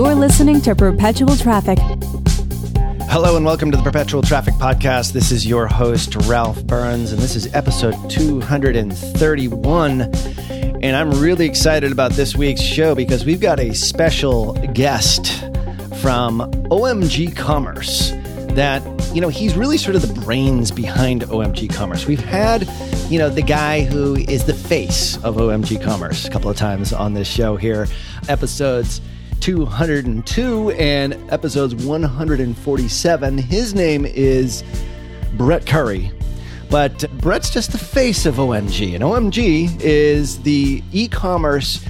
You're listening to Perpetual Traffic. Hello and welcome to the Perpetual Traffic Podcast. This is your host, Ralph Burns, and this is episode 231. And I'm really excited about this week's show because we've got a special guest from OMG Commerce that, you know, he's really sort of the brains behind OMG Commerce. We've had, you know, the guy who is the face of OMG Commerce a couple of times on this show here, episodes 202 and episodes 147. His name is Brett Curry. But Brett's just the face of OMG, and OMG is the e commerce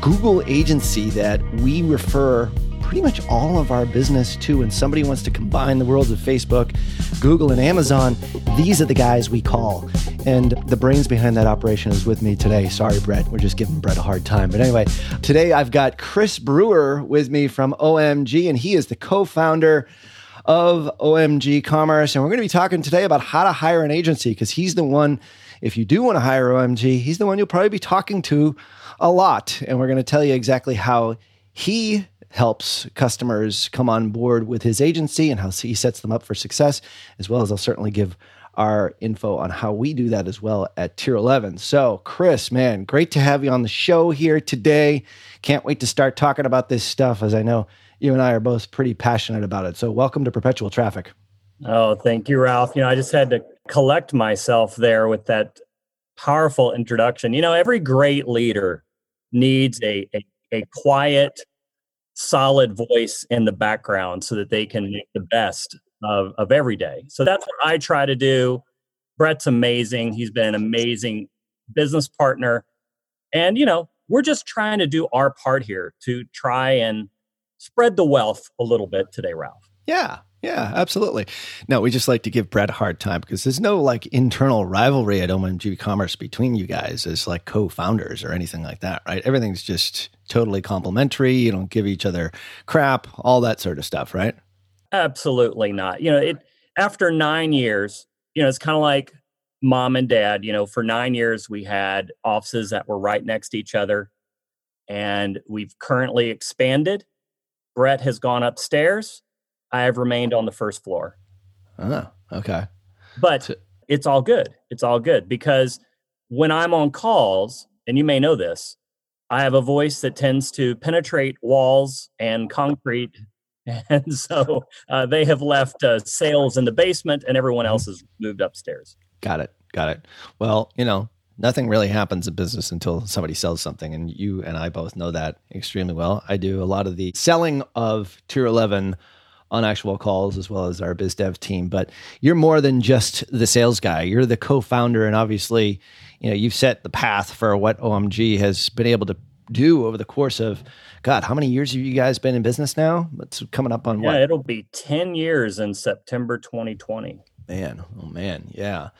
Google agency that we refer pretty much all of our business too. when somebody wants to combine the worlds of Facebook, Google, and Amazon. These are the guys we call. And the brains behind that operation is with me today. Sorry, Brett. We're just giving Brett a hard time. But anyway, today I've got Chris Brewer with me from OMG, and he is the co founder of OMG Commerce. And we're going to be talking today about how to hire an agency because he's the one, if you do want to hire OMG, he's the one you'll probably be talking to a lot. And we're going to tell you exactly how he helps customers come on board with his agency and how he sets them up for success, as well as I'll certainly give our info on how we do that as well at Tier 11. So, Chris, man, great to have you on the show here today. Can't wait to start talking about this stuff as I know you and I are both pretty passionate about it. So, welcome to Perpetual Traffic. Oh, thank you, Ralph. You know, I just had to collect myself there with that powerful introduction. You know, every great leader needs a, a, a quiet, solid voice in the background so that they can make the best of, of every day. So that's what I try to do. Brett's amazing. He's been an amazing business partner. And, you know, we're just trying to do our part here to try and spread the wealth a little bit today, Ralph. Yeah. Yeah, absolutely. No, we just like to give Brett a hard time because there's no like internal rivalry at OMG Commerce between you guys as like co-founders or anything like that, right? Everything's just totally complimentary. You don't give each other crap, all that sort of stuff, right? Absolutely not. You know, it after nine years, you know, it's kind of like mom and dad. You know, for nine years we had offices that were right next to each other, and we've currently expanded. Brett has gone upstairs I have remained on the first floor. Oh, okay. But so, it's all good. It's all good because when I'm on calls, and you may know this, I have a voice that tends to penetrate walls and concrete. And so uh, they have left uh, sales in the basement and everyone else has moved upstairs. Got it. Got it. Well, you know, nothing really happens in business until somebody sells something. And you and I both know that extremely well. I do a lot of the selling of Tier 11 on actual calls as well as our biz dev team. But you're more than just the sales guy. You're the co-founder, and obviously, you know, you've set the path for what OMG has been able to do over the course of God, how many years have you guys been in business now? It's coming up on yeah, what? it'll be 10 years in September 2020. Man, oh man, yeah.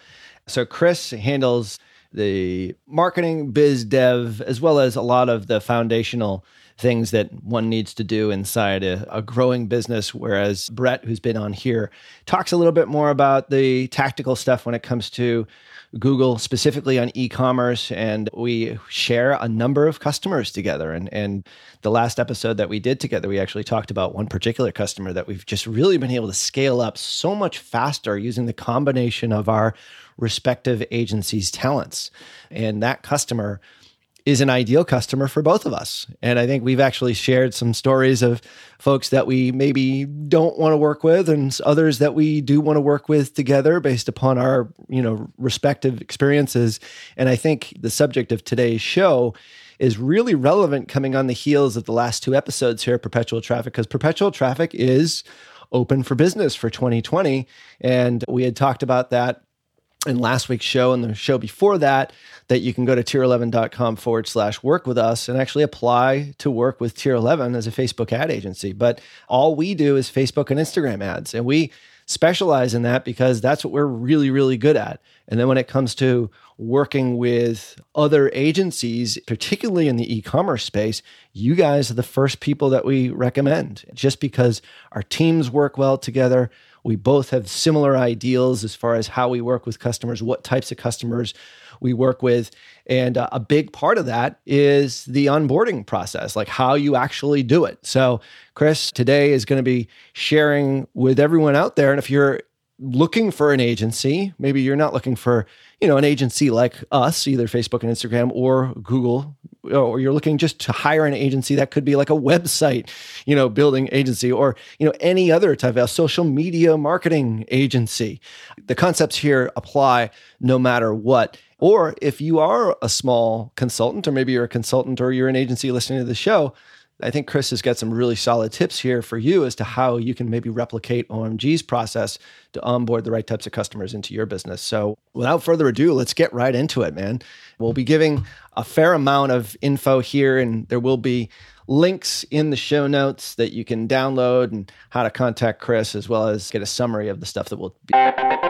So Chris handles the marketing, biz dev, as well as a lot of the foundational things that one needs to do inside a, a, growing business. Whereas Brett, who's been on here, talks a little bit more about the tactical stuff when it comes to Google, specifically on e commerce. And we share a number of customers together. And, and the last episode that we did together, we actually talked about one particular customer that we've just really been able to scale up so much faster using the combination of our respective agencies' talents. And that customer is an ideal customer for both of us. And I think we've actually shared some stories of folks that we maybe don't want to work with and others that we do want to work with together based upon our, you know, respective experiences. And I think the subject of today's show is really relevant coming on the heels of the last two episodes here at Perpetual Traffic because Perpetual Traffic is open for business for 2020. And we had talked about that in last week's show and the show before that that you can go to tier11.com forward slash work with us and actually apply to work with tier 11 as a facebook ad agency. But all we do is facebook and instagram ads. And we specialize in that because that's what we're really really good at. And then when it comes to working with other agencies particularly in the e-commerce space you guys are the first people that we recommend just because our teams work well together we both have similar ideals as far as how we work with customers, what types of customers we work with. And uh, a big part of that is the onboarding process, like how you actually do it. So, Chris today is going to be sharing with everyone out there. And if you're looking for an agency, maybe you're not looking for, you know, an agency like us, either Facebook and Instagram or Google, or you're looking just to hire an agency that could be like a website, you know, building agency or, you know, any other type of social media marketing agency. The concepts here apply no matter what. Or if you are a small consultant, or maybe you're a consultant or you're an agency listening to the show, I think Chris has got some really solid tips here for you as to how you can maybe replicate OMG's process to onboard the right types of customers into your business. So, without further ado, let's get right into it, man. We'll be giving a fair amount of info here, and there will be links in the show notes that you can download and how to contact Chris, as well as get a summary of the stuff that we'll be.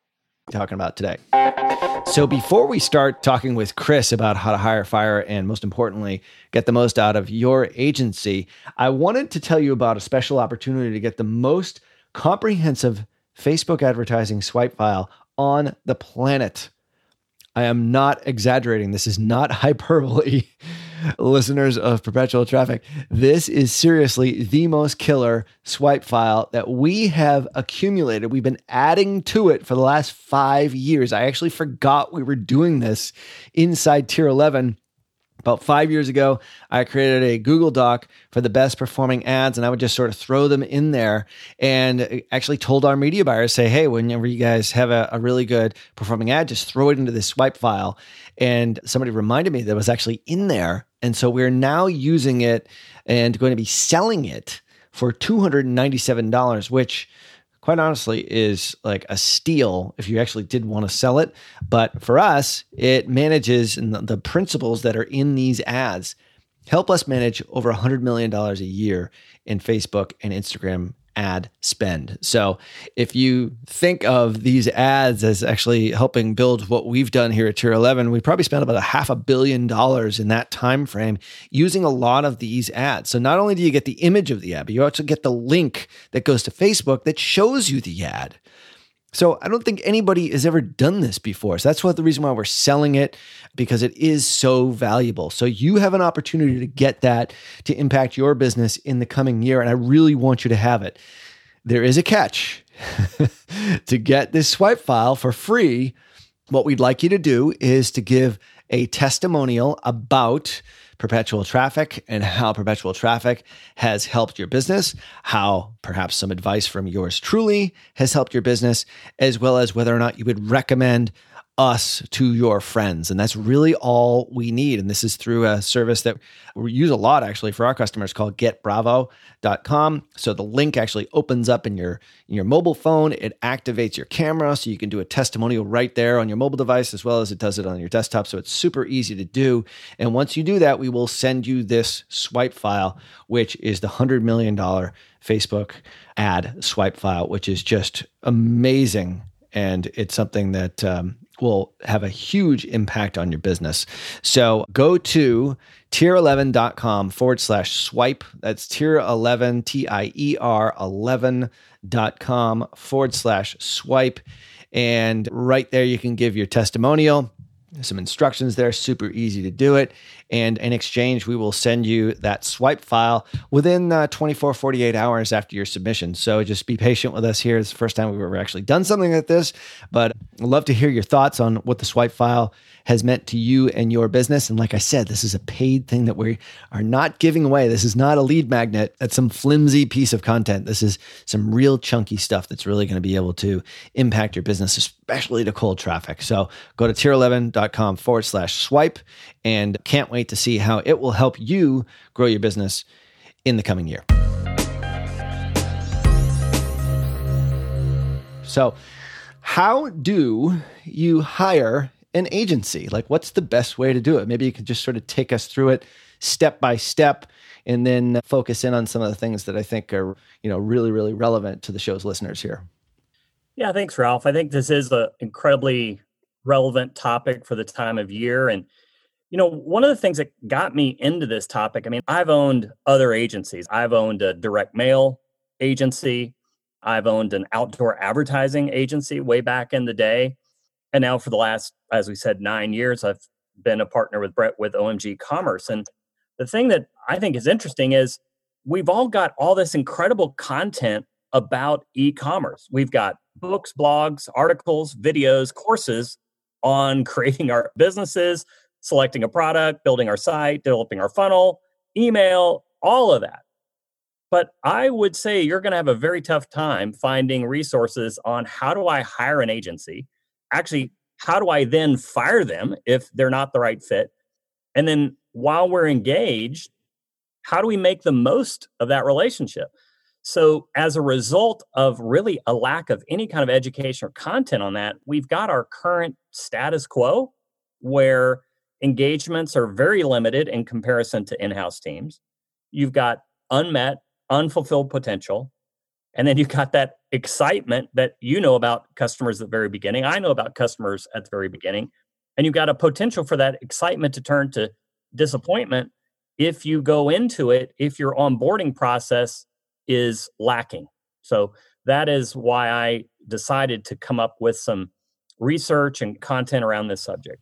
Talking about today. So, before we start talking with Chris about how to hire, fire, and most importantly, get the most out of your agency, I wanted to tell you about a special opportunity to get the most comprehensive Facebook advertising swipe file on the planet. I am not exaggerating. This is not hyperbole listeners of Perpetual Traffic, this is seriously the most killer swipe file that we have accumulated. We've been adding to it for the last five years. I actually forgot we were doing this inside Tier 11 about five years ago, I created a Google Doc for the best performing ads, and I would just sort of throw them in there and actually told our media buyers, say, hey, whenever you guys have a, a really good performing ad, just throw it into this swipe file. And somebody reminded me that it was actually in there. And so we're now using it and going to be selling it for $297, which quite honestly is like a steal if you actually did want to sell it. But for us, it manages and the principles that are in these ads help us manage over $100 million a year in Facebook and Instagram ad spend. So if you think of these ads as actually helping build what we've done here at Tier 11, we probably spent about a half a billion dollars in that time frame using a lot of these ads. So not only do you get the image of the ad, but you also get the link that goes to Facebook that shows you the ad. So I don't think anybody has ever done this before. So that's what the reason why we're selling it because it is so valuable. So you have an opportunity to get that to impact your business in the coming year and I really want you to have it. There is a catch. to get this swipe file for free, what we'd like you to do is to give a testimonial about perpetual traffic and how perpetual traffic has helped your business, how perhaps some advice from yours truly has helped your business, as well as whether or not you would recommend us to your friends. And that's really all we need. And this is through a service that we use a lot actually for our customers called getbravo.com. So the link actually opens up in your in your mobile phone. It activates your camera so you can do a testimonial right there on your mobile device as well as it does it on your desktop. So it's super easy to do. And once you do that, we will send you this swipe file, which is the $100 million Facebook ad swipe file, which is just amazing and it's something that um, will have a huge impact on your business. So go to tier11.com forward slash swipe. That's tier 11, T I E R 11.com forward slash swipe. And right there, you can give your testimonial some instructions there, super easy to do it. And in exchange, we will send you that swipe file within uh, 24, 48 hours after your submission. So just be patient with us here. It's the first time we've ever actually done something like this, but I'd love to hear your thoughts on what the swipe file has meant to you and your business. And like I said, this is a paid thing that we are not giving away. This is not a lead magnet. That's some flimsy piece of content. This is some real chunky stuff that's really going to be able to impact your business, especially to cold traffic. So go to tier11.com forward slash swipe and can't wait to see how it will help you grow your business in the coming year. So, how do you hire an agency? Like, what's the best way to do it? Maybe you could just sort of take us through it step by step and then focus in on some of the things that I think are, you know, really, really relevant to the show's listeners here. Yeah, thanks, Ralph. I think this is an incredibly relevant topic for the time of year. And, you know, one of the things that got me into this topic, I mean, I've owned other agencies. I've owned a direct mail agency. I've owned an outdoor advertising agency way back in the day. And now for the last, as we said, nine years, I've been a partner with Brett with OMG Commerce. And the thing that I think is interesting is we've all got all this incredible content about e-commerce. We've got books, blogs, articles, videos, courses on creating our businesses, selecting a product, building our site, developing our funnel, email, all of that. But I would say you're going to have a very tough time finding resources on how do I hire an agency? Actually, how do I then fire them if they're not the right fit? And then while we're engaged, how do we make the most of that relationship? So, as a result of really a lack of any kind of education or content on that, we've got our current status quo where engagements are very limited in comparison to in house teams. You've got unmet unfulfilled potential. And then you've got that excitement that you know about customers at the very beginning. I know about customers at the very beginning. And you've got a potential for that excitement to turn to disappointment if you go into it, if your onboarding process is lacking. So that is why I decided to come up with some research and content around this subject.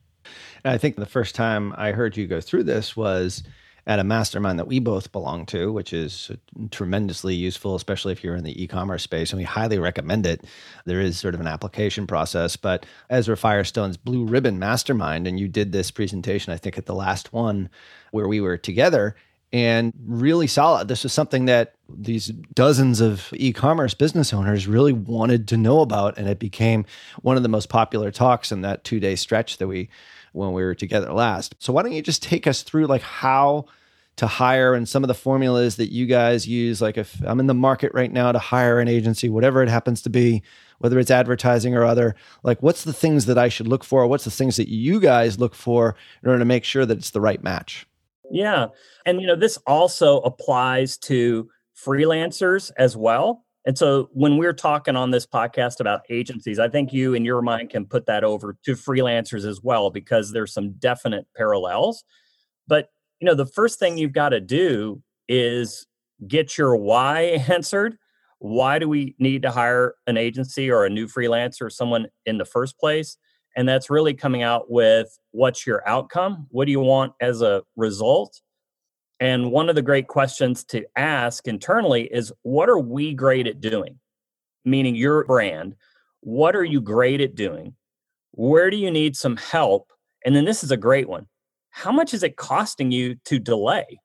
And I think the first time I heard you go through this was at a mastermind that we both belong to, which is tremendously useful, especially if you're in the e commerce space. And we highly recommend it. There is sort of an application process. But Ezra Firestone's Blue Ribbon Mastermind, and you did this presentation, I think, at the last one where we were together and really solid. This was something that these dozens of e commerce business owners really wanted to know about. And it became one of the most popular talks in that two day stretch that we, when we were together last. So, why don't you just take us through like how to hire and some of the formulas that you guys use. Like if I'm in the market right now to hire an agency, whatever it happens to be, whether it's advertising or other, like what's the things that I should look for? What's the things that you guys look for in order to make sure that it's the right match? Yeah. And you know, this also applies to freelancers as well. And so when we're talking on this podcast about agencies, I think you in your mind can put that over to freelancers as well because there's some definite parallels. But you know, the first thing you've got to do is get your why answered. why do we need to hire an agency or a new freelancer or someone in the first place? And that's really coming out with what's your outcome? What do you want as a result? And one of the great questions to ask internally is what are we great at doing? Meaning your brand. What are you great at doing? Where do you need some help? And then this is a great one. How much is it costing you to delay?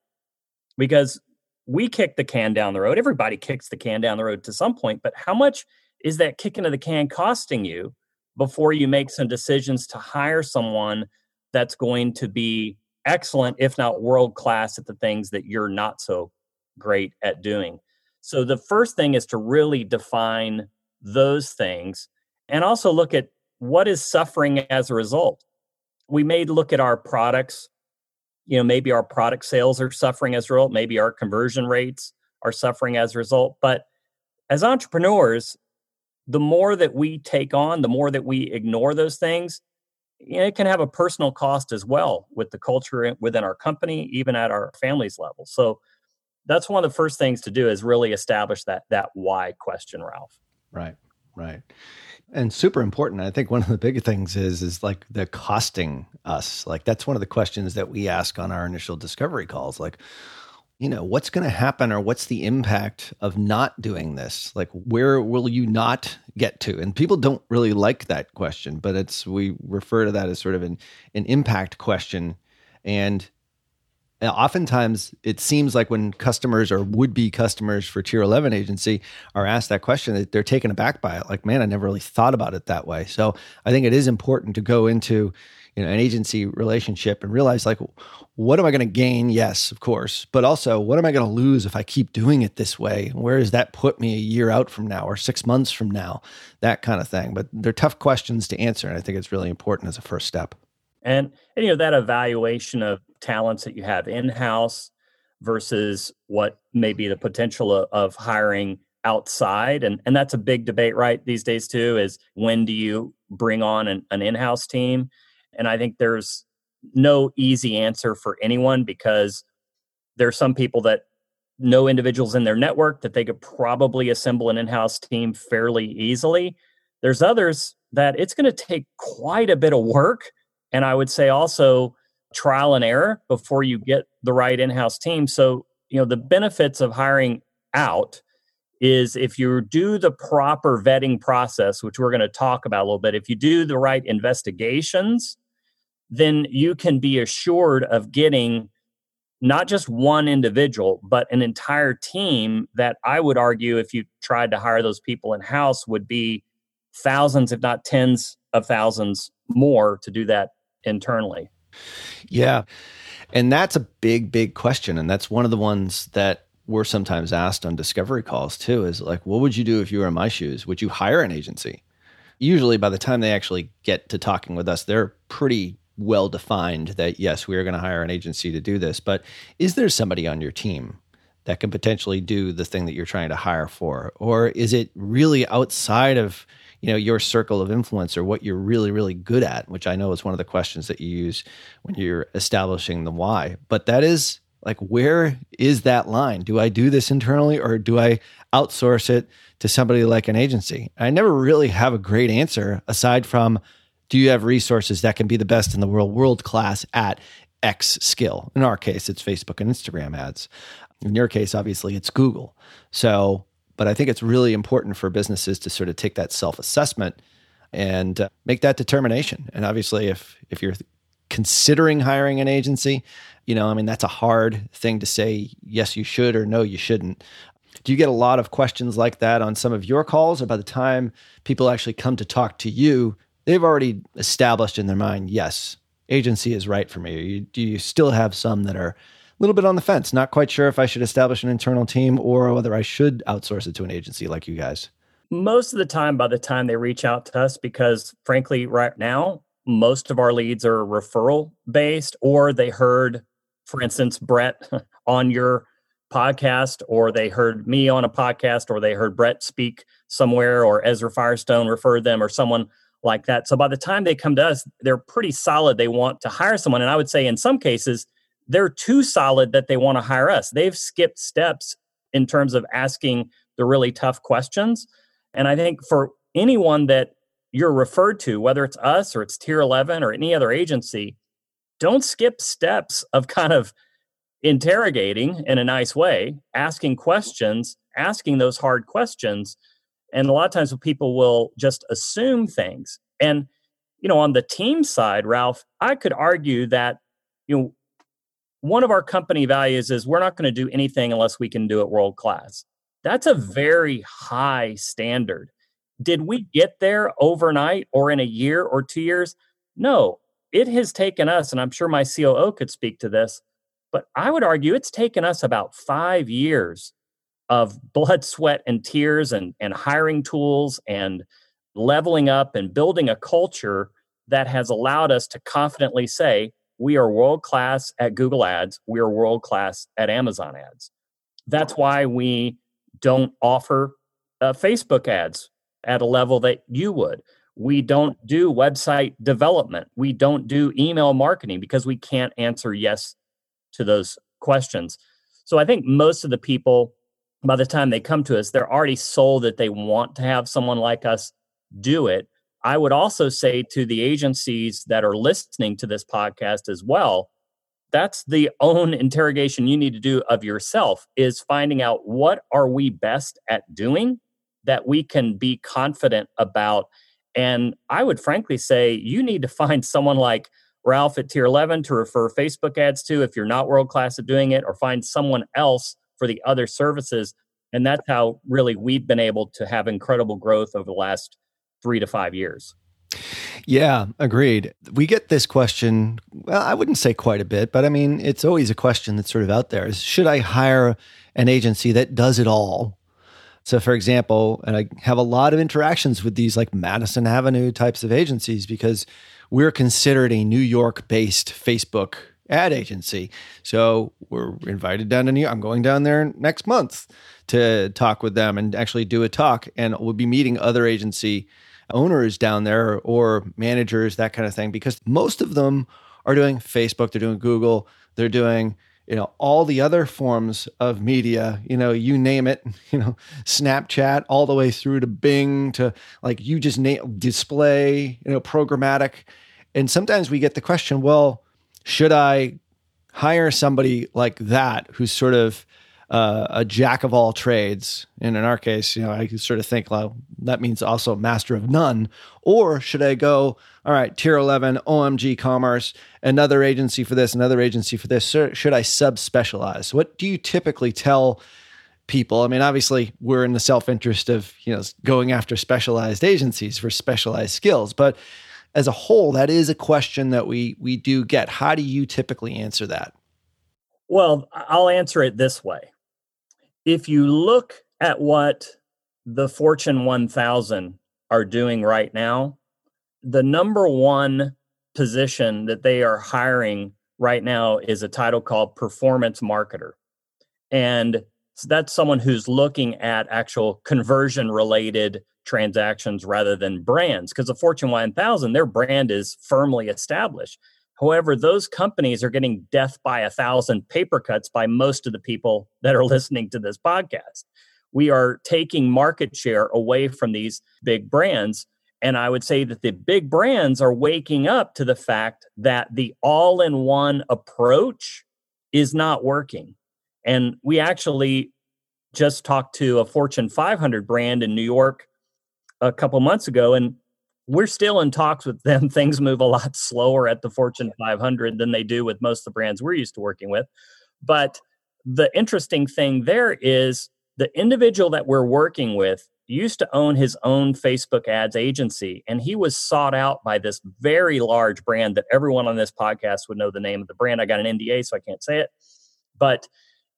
Because we kick the can down the road. Everybody kicks the can down the road to some point, but how much is that kicking of the can costing you before you make some decisions to hire someone that's going to be excellent, if not world class, at the things that you're not so great at doing? So the first thing is to really define those things and also look at what is suffering as a result. We may look at our products you know maybe our product sales are suffering as a result maybe our conversion rates are suffering as a result but as entrepreneurs the more that we take on the more that we ignore those things you know, it can have a personal cost as well with the culture within our company even at our families level. So that's one of the first things to do is really establish that that why question ralph. Right right. And super important i think one of the big things is is like the costing us. Like that's one of the questions that we ask on our initial discovery calls like you know what's going to happen or what's the impact of not doing this? Like where will you not get to? And people don't really like that question but it's we refer to that as sort of an an impact question. And uh, oftentimes it seems like when customers or would be customers for tier 11 agency are asked that question they're taken aback by it. Like man i never really thought about it that way. So i think it is important to go into you know an agency relationship and realize like what am i going to gain? Yes of course but also what am i going to lose if i keep doing it this way? Where does that put me a year out from now or six months from now? That kind of thing but they're tough questions to answer and i think it's really important as a first step. And, you know that evaluation of talents that you have in house versus what may be the potential of, of hiring outside and and that's a big debate right these days too is when do you bring on an, an in-house team and i think there's no easy answer for anyone because there are some people that know individuals in their network that they could probably assemble an in-house team fairly easily. There's others that it's going to take quite a bit of work and i would say also trial and error before you get the right in-house team. So you know the benefits of hiring out is if you do the proper vetting process which we're going to talk about a little bit if you do the right investigations then you can be assured of getting not just one individual but an entire team that i would argue if you tried to hire those people in house would be thousands if not tens of thousands more to do that internally yeah. And that's a big, big question. And that's one of the ones that we're sometimes asked on discovery calls too is like, what would you do if you were in my shoes? Would you hire an agency? Usually, by the time they actually get to talking with us, they're pretty well defined that yes, we are going to hire an agency to do this. But is there somebody on your team that can potentially do the thing that you're trying to hire for? Or is it really outside of you know your circle of influence or what you're really really good at which i know is one of the questions that you use when you're establishing the why but that is like where is that line do i do this internally or do i outsource it to somebody like an agency i never really have a great answer aside from do you have resources that can be the best in the world world class at x skill in our case it's facebook and instagram ads in your case obviously it's google so but I think it's really important for businesses to sort of take that self assessment and uh, make that determination. And obviously, if if you're considering hiring an agency, you know, I mean, that's a hard thing to say. Yes, you should, or no, you shouldn't. Do you get a lot of questions like that on some of your calls, or by the time people actually come to talk to you, they've already established in their mind, yes, agency is right for me? do you still have some that are a little bit on the fence, not quite sure if I should establish an internal team or whether I should outsource it to an agency like you guys. Most of the time, by the time they reach out to us, because frankly, right now, most of our leads are referral based, or they heard, for instance, Brett on your podcast, or they heard me on a podcast, or they heard Brett speak somewhere, or Ezra Firestone referred them, or someone like that. So by the time they come to us, they're pretty solid. They want to hire someone. And I would say in some cases, they're too solid that they want to hire us. They've skipped steps in terms of asking the really tough questions. And I think for anyone that you're referred to, whether it's us or it's Tier 11 or any other agency, don't skip steps of kind of interrogating in a nice way, asking questions, asking those hard questions. And a lot of times people will just assume things. And, you know, on the team side, Ralph, I could argue that, you know, one of our company values is we're not going to do anything unless we can do it world class. That's a very high standard. Did we get there overnight or in a year or two years? No, it has taken us, and I'm sure my COO could speak to this, but I would argue it's taken us about five years of blood, sweat, and tears and, and hiring tools and leveling up and building a culture that has allowed us to confidently say, we are world class at Google Ads, we are world class at Amazon Ads. That's why we don't offer uh, Facebook ads at a level that you would. We don't do website development. We don't do email marketing because we can't answer yes to those questions. So I think most of the people, by the time they come to us, they're already sold that they want to have someone like us do it. I would also say to the agencies that are listening to this podcast as well, that's the own interrogation you need to do of yourself is finding out what are we best at doing that we can be confident about and i would frankly say you need to find someone like ralph at tier 11 to refer facebook ads to if you're not world class at doing it or find someone else for the other services and that's how really we've been able to have incredible growth over the last three to five years yeah, agreed. We get this question, well, I wouldn't say quite a bit, but I mean, it's always a question that's sort of out there is should I hire an agency that does it all? So, for example, and I have a lot of interactions with these like Madison Avenue types of agencies because we're considered a New York based Facebook ad agency. So, we're invited down to New York. I'm going down there next month to talk with them and actually do a talk. And we'll be meeting other agency owners down there or managers, that kind of thing, because most of them are doing Facebook, they're doing Google, they're doing you know all the other forms of media you know you name it you know snapchat all the way through to bing to like you just name display you know programmatic and sometimes we get the question well should i hire somebody like that who's sort of uh, a jack of all trades. And in our case, you know, I sort of think, well, that means also master of none. Or should I go, all right, tier 11, OMG Commerce, another agency for this, another agency for this? Should I sub specialize? What do you typically tell people? I mean, obviously, we're in the self interest of, you know, going after specialized agencies for specialized skills. But as a whole, that is a question that we we do get. How do you typically answer that? Well, I'll answer it this way if you look at what the Fortune 1000 are doing right now, the number one position that they are hiring right now is a title called performance marketer. And that's someone who's looking at actual conversion related transactions rather than brands because the Fortune 1000 their brand is firmly established. However, those companies are getting death by a thousand paper cuts by most of the people that are listening to this podcast. We are taking market share away from these big brands. And I would say that the big brands are waking up to the fact that the all in one approach is not working. And we actually just talked to a Fortune 500 brand in New York a couple months ago, and we're still in talks with them. Things move a lot slower at the Fortune 500 than they do with most of the brands we're used to working with. But the interesting thing there is the individual that we're working with used to own his own Facebook ads agency, and he was sought out by this very large brand that everyone on this podcast would know the name of the brand. I got an NDA, so I can't say it, but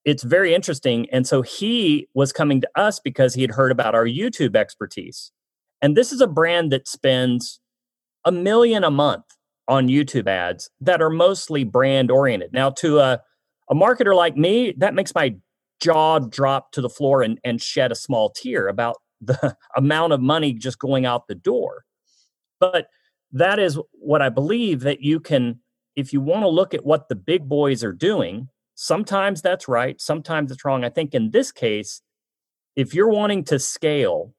it's very interesting. And so he was coming to us because he had heard about our YouTube expertise. And this is a brand that spends a million a month on YouTube ads that are mostly brand oriented. Now, to a, a marketer like me, that makes my jaw drop to the floor and, and shed a small tear about the amount of money just going out the door. But that is what I believe that you can, if you want to look at what the big boys are doing, sometimes that's right, sometimes it's wrong. I think in this case, if you're wanting to scale,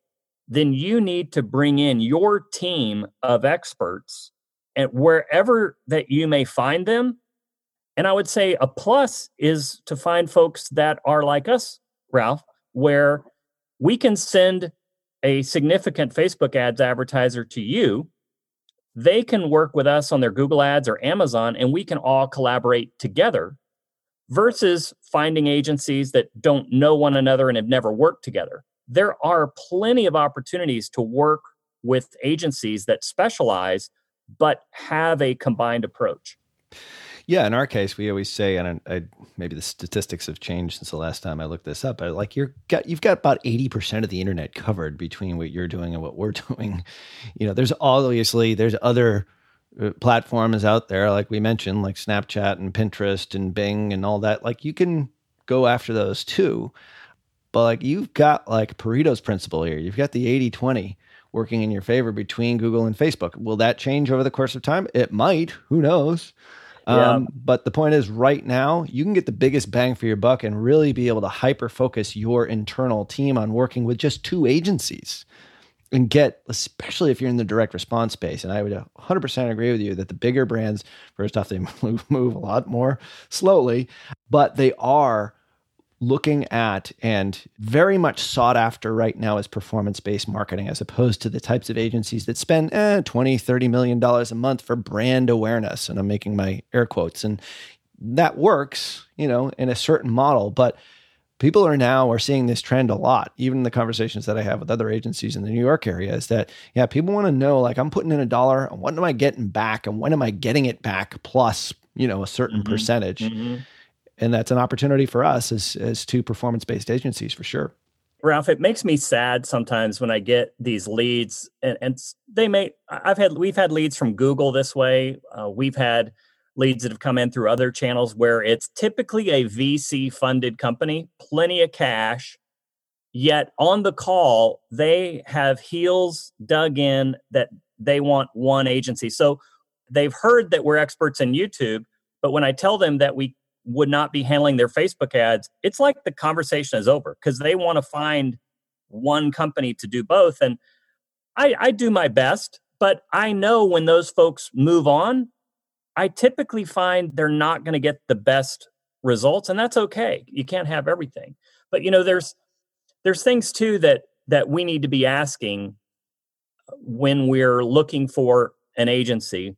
then you need to bring in your team of experts and wherever that you may find them. And I would say a plus is to find folks that are like us, Ralph, where we can send a significant Facebook ads advertiser to you. They can work with us on their Google ads or Amazon, and we can all collaborate together versus finding agencies that don't know one another and have never worked together. There are plenty of opportunities to work with agencies that specialize but have a combined approach. Yeah, in our case, we always say, and I, maybe the statistics have changed since the last time I looked this up. But like you're got, you've got about eighty percent of the internet covered between what you're doing and what we're doing. You know, there's obviously there's other uh, platforms out there, like we mentioned, like Snapchat and Pinterest and Bing and all that. Like you can go after those too, but like you've got like Pareto's principle here. You've got the 80 20 working in your favor between Google and Facebook. Will that change over the course of time? It might. Who knows? Yeah. Um, but the point is, right now, you can get the biggest bang for your buck and really be able to hyper focus your internal team on working with just two agencies and get, especially if you're in the direct response space. And I would 100% agree with you that the bigger brands, first off, they move, move a lot more slowly, but they are looking at and very much sought after right now is performance based marketing as opposed to the types of agencies that spend eh, 20 30 million dollars a month for brand awareness and i'm making my air quotes and that works you know in a certain model but people are now are seeing this trend a lot even the conversations that i have with other agencies in the new york area is that yeah people want to know like i'm putting in a dollar and what am i getting back and when am i getting it back plus you know a certain mm-hmm. percentage mm-hmm and that's an opportunity for us as as two performance based agencies for sure. Ralph, it makes me sad sometimes when I get these leads, and, and they may. I've had we've had leads from Google this way. Uh, we've had leads that have come in through other channels where it's typically a VC funded company, plenty of cash. Yet on the call, they have heels dug in that they want one agency. So they've heard that we're experts in YouTube, but when I tell them that we would not be handling their Facebook ads, it's like the conversation is over because they want to find one company to do both. And I, I do my best, but I know when those folks move on, I typically find they're not going to get the best results, and that's okay. You can't have everything. But you know, there's there's things too that that we need to be asking when we're looking for an agency.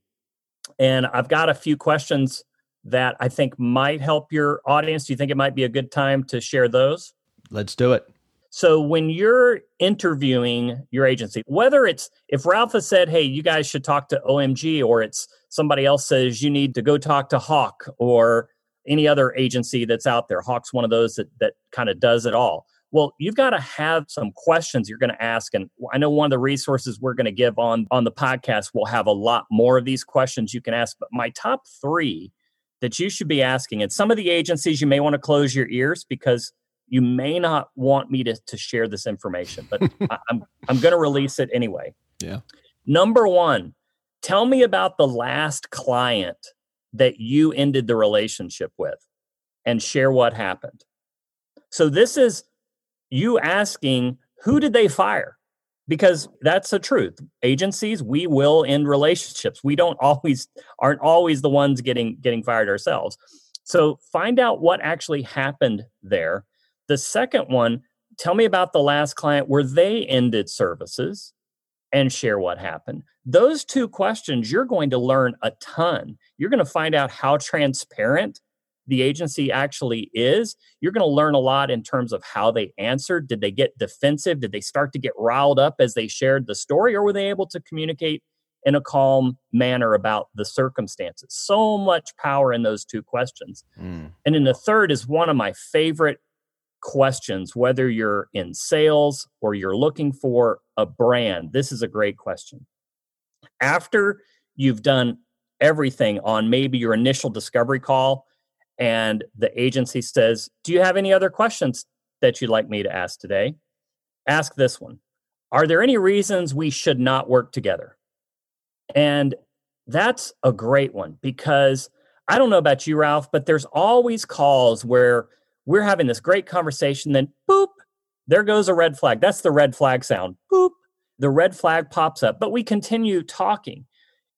And I've got a few questions that I think might help your audience? Do you think it might be a good time to share those? Let's do it. So, when you're interviewing your agency, whether it's if Ralph has said, hey, you guys should talk to OMG, or it's somebody else says you need to go talk to Hawke or any other agency that's out there, Hawke's one of those that, that kind of does it all. Well, you've got to have some questions you're going to ask. And I know one of the resources we're going to give on, on the podcast will have a lot more of these questions you can ask. But my top three that you should be asking. And some of the agencies, you may want to close your ears because you may not want me to, to share this information, but I, I'm, I'm going to release it anyway. Yeah. Number one, tell me about the last client that you ended the relationship with and share what happened. So this is you asking, who did they fire? Because that's the truth. Agencies we will end relationships. We don't always aren't always the ones getting getting fired ourselves. So find out what actually happened there. The second one tell me about the last client where they ended services and share what happened. Those two questions you're going to learn a ton. You're going to find out how transparent the agency actually is, you're going to learn a lot in terms of how they answered. Did they get defensive? Did they start to get riled up as they shared the story, or were they able to communicate in a calm manner about the circumstances? So much power in those two questions. Mm. And then the third is one of my favorite questions, whether you're in sales or you're looking for a brand. This is a great question. After you've done everything on maybe your initial discovery call, and the agency says, Do you have any other questions that you'd like me to ask today? Ask this one Are there any reasons we should not work together? And that's a great one because I don't know about you, Ralph, but there's always calls where we're having this great conversation, then boop, there goes a red flag. That's the red flag sound. Boop. The red flag pops up, but we continue talking.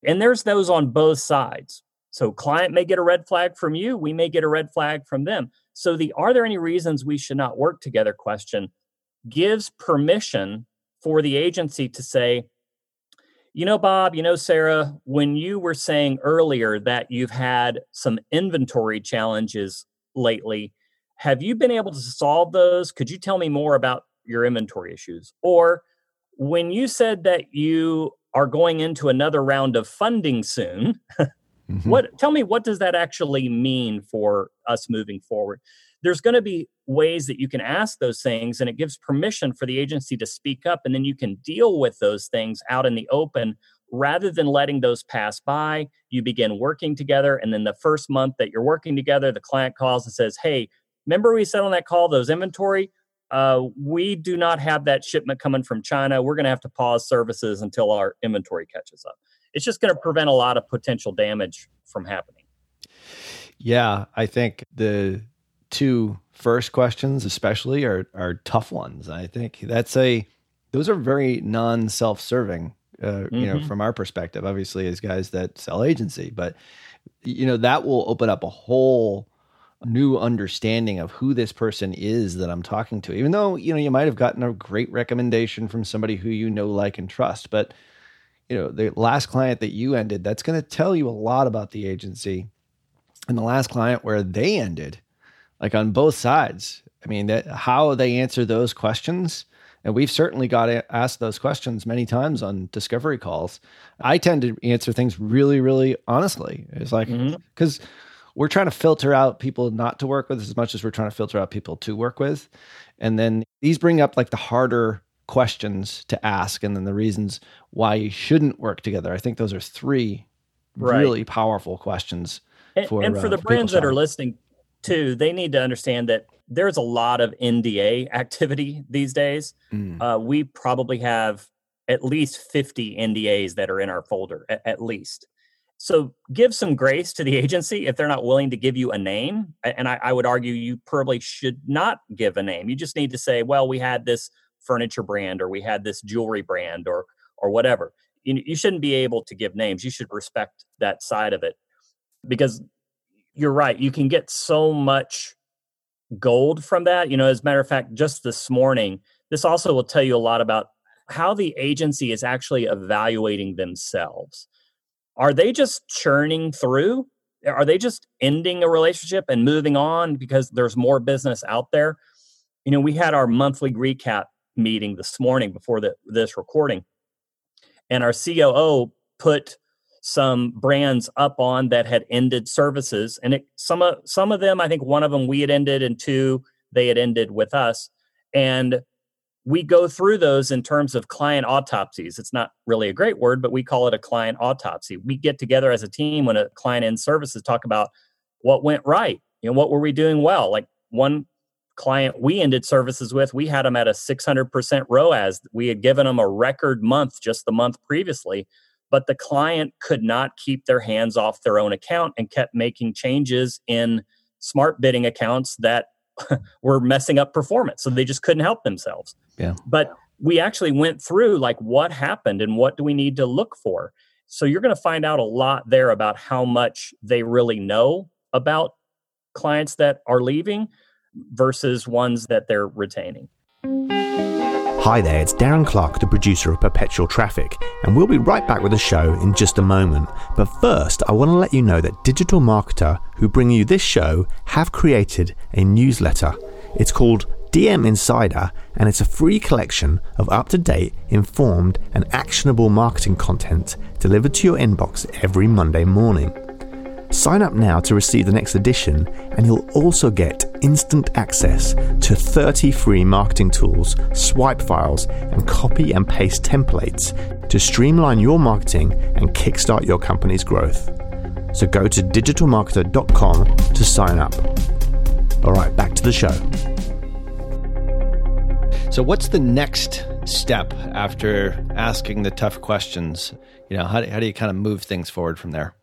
And there's those on both sides. So client may get a red flag from you, we may get a red flag from them. So the are there any reasons we should not work together question gives permission for the agency to say, you know, Bob, you know, Sarah, when you were saying earlier that you've had some inventory challenges lately, have you been able to solve those? Could you tell me more about your inventory issues? Or when you said that you are going into another round of funding soon, mm-hmm. what tell me what does that actually mean for us moving forward? There's going to be ways that you can ask those things and it gives permission for the agency to speak up and then you can deal with those things out in the open rather than letting those pass by you begin working together and then the first month that you're working together the client calls and says hey remember we said on that call those inventory uh, we do not have that shipment coming from china we're going to have to pause services until our inventory catches up it's just going to prevent a lot of potential damage from happening yeah i think the two first questions especially are are tough ones i think that's a those are very non self-serving uh, mm-hmm. you know mm-hmm. from our perspective obviously as guys that sell agency but you know that will open up a whole new understanding of who this person is that i'm talking to even though you know you might have gotten a great recommendation from somebody who you know like and trust but you know the last client that you ended that's going to tell you a lot about the agency and the last client where they ended like on both sides. I mean, that how they answer those questions, and we've certainly got asked those questions many times on discovery calls. I tend to answer things really, really honestly. It's like because mm-hmm. we're trying to filter out people not to work with as much as we're trying to filter out people to work with, and then these bring up like the harder questions to ask, and then the reasons why you shouldn't work together. I think those are three right. really powerful questions. And for, and for uh, the brands that are listening too, they need to understand that there's a lot of NDA activity these days. Mm. Uh, we probably have at least 50 NDAs that are in our folder, at, at, least. So give some grace to the agency if they're not willing to give you a name. And I, I would argue you probably should not give a name. You just need to say, well, we had this furniture brand or we had this jewelry brand or or whatever. You, you shouldn't be able to give names. You should respect that side of it because you're right. You can get so much gold from that. You know, as a matter of fact, just this morning, this also will tell you a lot about how the agency is actually evaluating themselves. Are they just churning through? Are they just ending a relationship and moving on because there's more business out there? You know, we had our monthly recap meeting this morning before the, this recording, and our COO put some brands up on that had ended services, and it, some of some of them, I think one of them we had ended, and two they had ended with us, and we go through those in terms of client autopsies. It's not really a great word, but we call it a client autopsy. We get together as a team when a client ends services, talk about what went right, you know, what were we doing well. Like one client we ended services with, we had them at a 600% ROAS. We had given them a record month just the month previously but the client could not keep their hands off their own account and kept making changes in smart bidding accounts that were messing up performance so they just couldn't help themselves. Yeah. But we actually went through like what happened and what do we need to look for? So you're going to find out a lot there about how much they really know about clients that are leaving versus ones that they're retaining Hi there, it's Darren Clark, the producer of Perpetual Traffic, and we'll be right back with the show in just a moment. But first, I want to let you know that digital marketer who bring you this show have created a newsletter. It's called DM Insider, and it's a free collection of up to date, informed, and actionable marketing content delivered to your inbox every Monday morning. Sign up now to receive the next edition, and you'll also get instant access to 30 free marketing tools, swipe files, and copy and paste templates to streamline your marketing and kickstart your company's growth. So go to digitalmarketer.com to sign up. All right, back to the show. So, what's the next step after asking the tough questions? You know, how do, how do you kind of move things forward from there?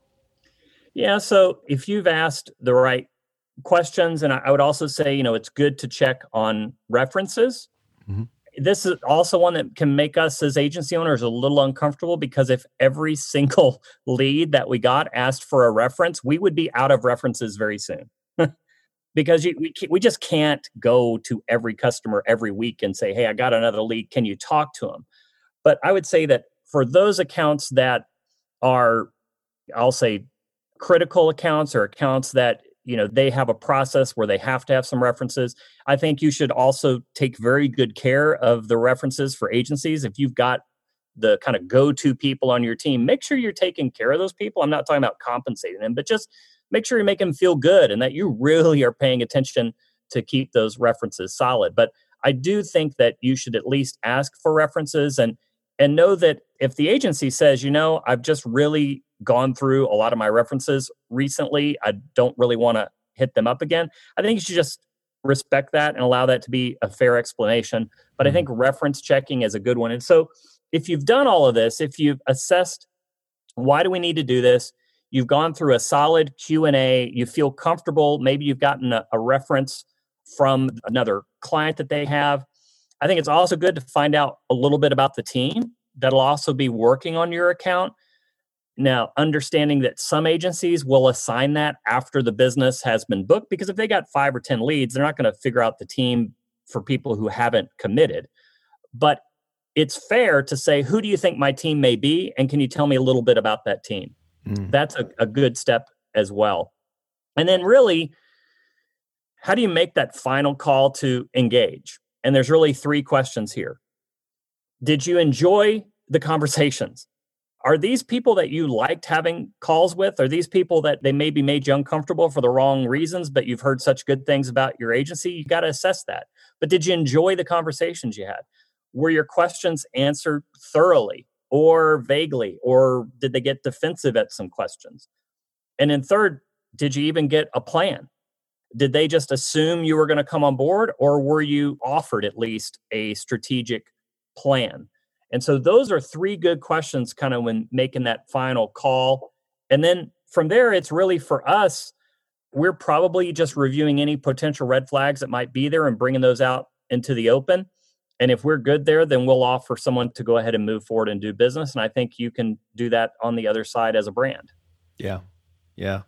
Yeah. So if you've asked the right questions, and I would also say, you know, it's good to check on references. Mm-hmm. This is also one that can make us as agency owners a little uncomfortable because if every single lead that we got asked for a reference, we would be out of references very soon. because you, we, we just can't go to every customer every week and say, hey, I got another lead. Can you talk to them? But I would say that for those accounts that are, I'll say, critical accounts or accounts that you know they have a process where they have to have some references. I think you should also take very good care of the references for agencies. If you've got the kind of go-to people on your team make sure you're taking care of those people. I'm not talking about compensating them but just make sure you make them feel good and that you really are paying attention to keep those references solid. But i do think that you should at least ask for references and and know that if the agency says, you know, I've just really gone through a lot of my references recently, I don't really want to hit them up again. I think you should just respect that and allow that to be a fair explanation. But I mm-hmm. think reference checking is a good one. And so if you've done all of this, if you've assessed why do we need to do this, you've gone through a solid Q&A, you feel comfortable, maybe you've gotten a, a reference from another client that they have, I think it's also good to find out a little bit about the team that'll also be working on your account. Now, understanding that some agencies will assign that after the business has been booked, because if they got five or 10 leads, they're not going to figure out the team for people who haven't committed. But it's fair to say, who do you think my team may be? And can you tell me a little bit about that team? Mm. That's a, a good step as well. And then, really, how do you make that final call to engage? And there's really three questions here. Did you enjoy the conversations? Are these people that you liked having calls with? Are these people that they maybe made you uncomfortable for the wrong reasons, but you've heard such good things about your agency? You got to assess that. But did you enjoy the conversations you had? Were your questions answered thoroughly or vaguely, or did they get defensive at some questions? And then, third, did you even get a plan? did they just assume you were going to come on board or were you offered at least a strategic plan and so those are three good questions kind of when making that final call. And then from there it's really for us we're probably just reviewing any potential red flags that might be there and bringing those out into the open. And if we're good there then we'll offer someone to go ahead and move forward and do business. And i think you can do that on the other side as a brand. Yeah yeah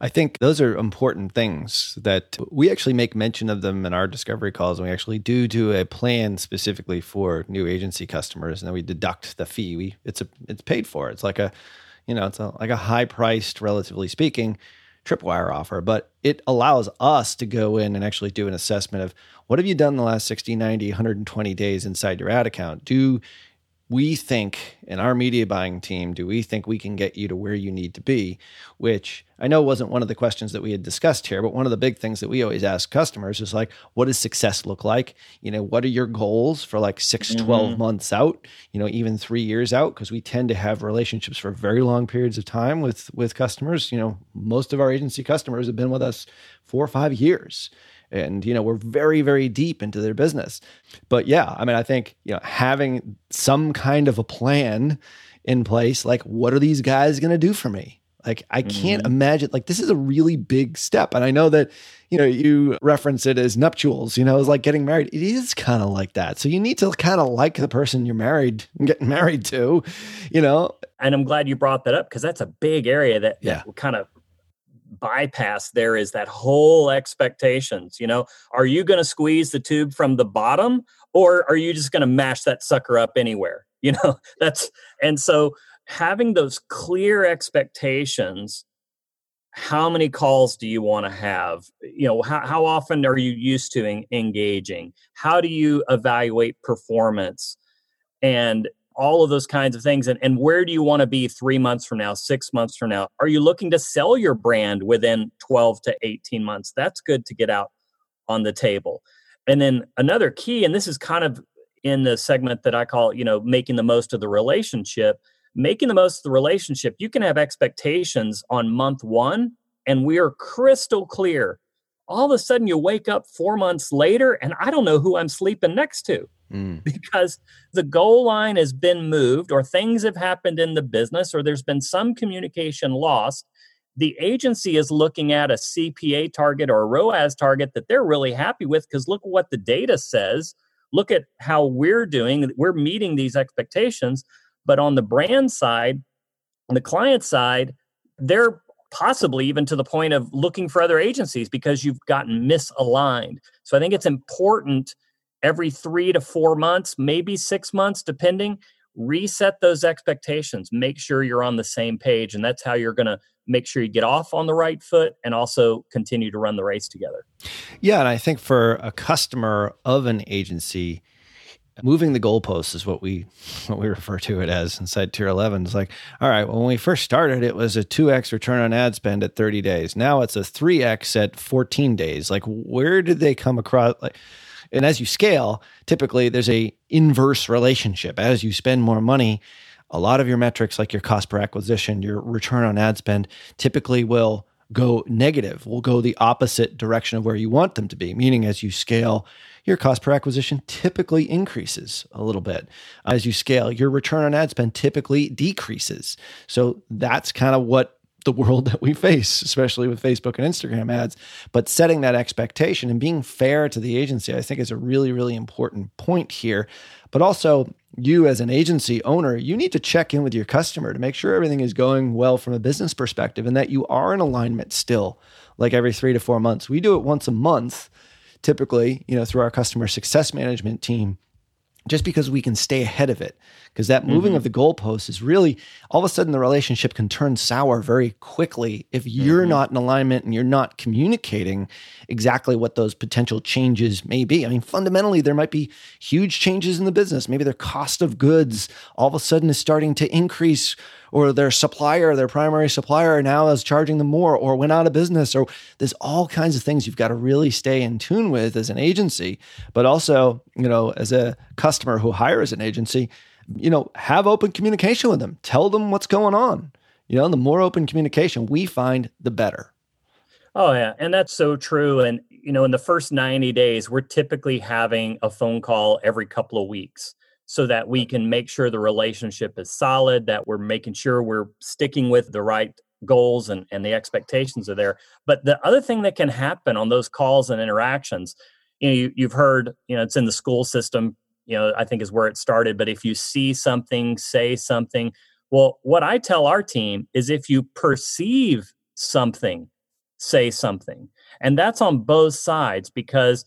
I think those are important things that we actually make mention of them in our discovery calls. And we actually do do a plan specifically for new agency customers. And then we deduct the fee. We it's a it's paid for. It's like a you know, it's a, like a high priced, relatively speaking, tripwire offer, but it allows us to go in and actually do an assessment of what have you done the last 60, 90, 120 days inside your ad account? Do we think in our media buying team, do we think we can get you to where you need to be? Which I know wasn't one of the questions that we had discussed here, but one of the big things that we always ask customers is like, what does success look like? You know, what are your goals for like 6, mm-hmm. 12 months out, you know, even three years out? Because we tend to have relationships for very long periods of time with with customers. You know, most of our agency customers have been with us four or five years and you know we're very very deep into their business. But yeah i mean i think you know having some kind of a plan in place like what are these guys going to do for me? Like i can't mm-hmm. imagine like this is a really big step. And i know that you know you reference it as nuptials you know it's like getting married. It is kind of like that. So you need to kind of like the person you're married getting married to you know? And i'm glad you brought that up because that's a big area that, yeah. that kind of bypass there is that whole expectations you know? Are you going to squeeze the tube from the bottom or are you just going to mash that sucker up anywhere you know? That's and so having those clear expectations how many calls do you want to have? You know how, how often are you used to en- engaging? How do you evaluate performance? And all of those kinds of things and, and where do you want to be three months from now six months from now? Are you looking to sell your brand within 12 to 18 months? That's good to get out on the table. And then another key and this is kind of in the segment that i call you know making the most of the relationship making the most of the relationship you can have expectations on month one and we are crystal clear. All of a sudden you wake up four months later and i don't know who i'm sleeping next to mm. because the goal line has been moved or things have happened in the business or there's been some communication lost the agency is looking at a cpa target or a roas target that they're really happy with because look what the data says look at how we're doing. We're meeting these expectations. But on the brand side, on the client side, they're possibly even to the point of looking for other agencies because you've gotten misaligned. So I think it's important every three to four months, maybe six months, depending, reset those expectations. Make sure you're on the same page. And that's how you're going to make sure you get off on the right foot and also continue to run the race together. Yeah. And I think for a customer of an agency, moving the goalposts is what we what we refer to it as inside tier 11 it's like all right well when we first started it was a 2x return on ad spend at 30 days now it's a 3x at 14 days like where did they come across like and as you scale typically there's a inverse relationship as you spend more money a lot of your metrics like your cost per acquisition your return on ad spend typically will go negative will go the opposite direction of where you want them to be meaning as you scale your cost per acquisition typically increases a little bit. As you scale, your return on ad spend typically decreases. So that's kind of what the world that we face, especially with Facebook and Instagram ads. But setting that expectation and being fair to the agency, I think is a really, really important point here. But also, you as an agency owner, you need to check in with your customer to make sure everything is going well from a business perspective and that you are in alignment still, like every three to four months. We do it once a month typically, you know, through our customer success management team, just because we can stay ahead of it. Because that moving mm-hmm. of the goalposts is really all of a sudden the relationship can turn sour very quickly if you're mm-hmm. not in alignment and you're not communicating exactly what those potential changes may be. I mean, fundamentally, there might be huge changes in the business. Maybe their cost of goods all of a sudden is starting to increase or their supplier, their primary supplier now is charging them more or went out of business or there's all kinds of things you've got to really stay in tune with as an agency, but also, you know, as a customer who hires an agency, you know, have open communication with them. Tell them what's going on. You know, the more open communication we find, the better. Oh yeah, and that's so true and you know, in the first 90 days, we're typically having a phone call every couple of weeks so that we can make sure the relationship is solid, that we're making sure we're sticking with the right goals and, and the expectations are there. But the other thing that can happen on those calls and interactions, you know, you, you've heard, you know, it's in the school system, you know, I think is where it started. But if you see something, say something. Well, what I tell our team is if you perceive something, say something. And that's on both sides because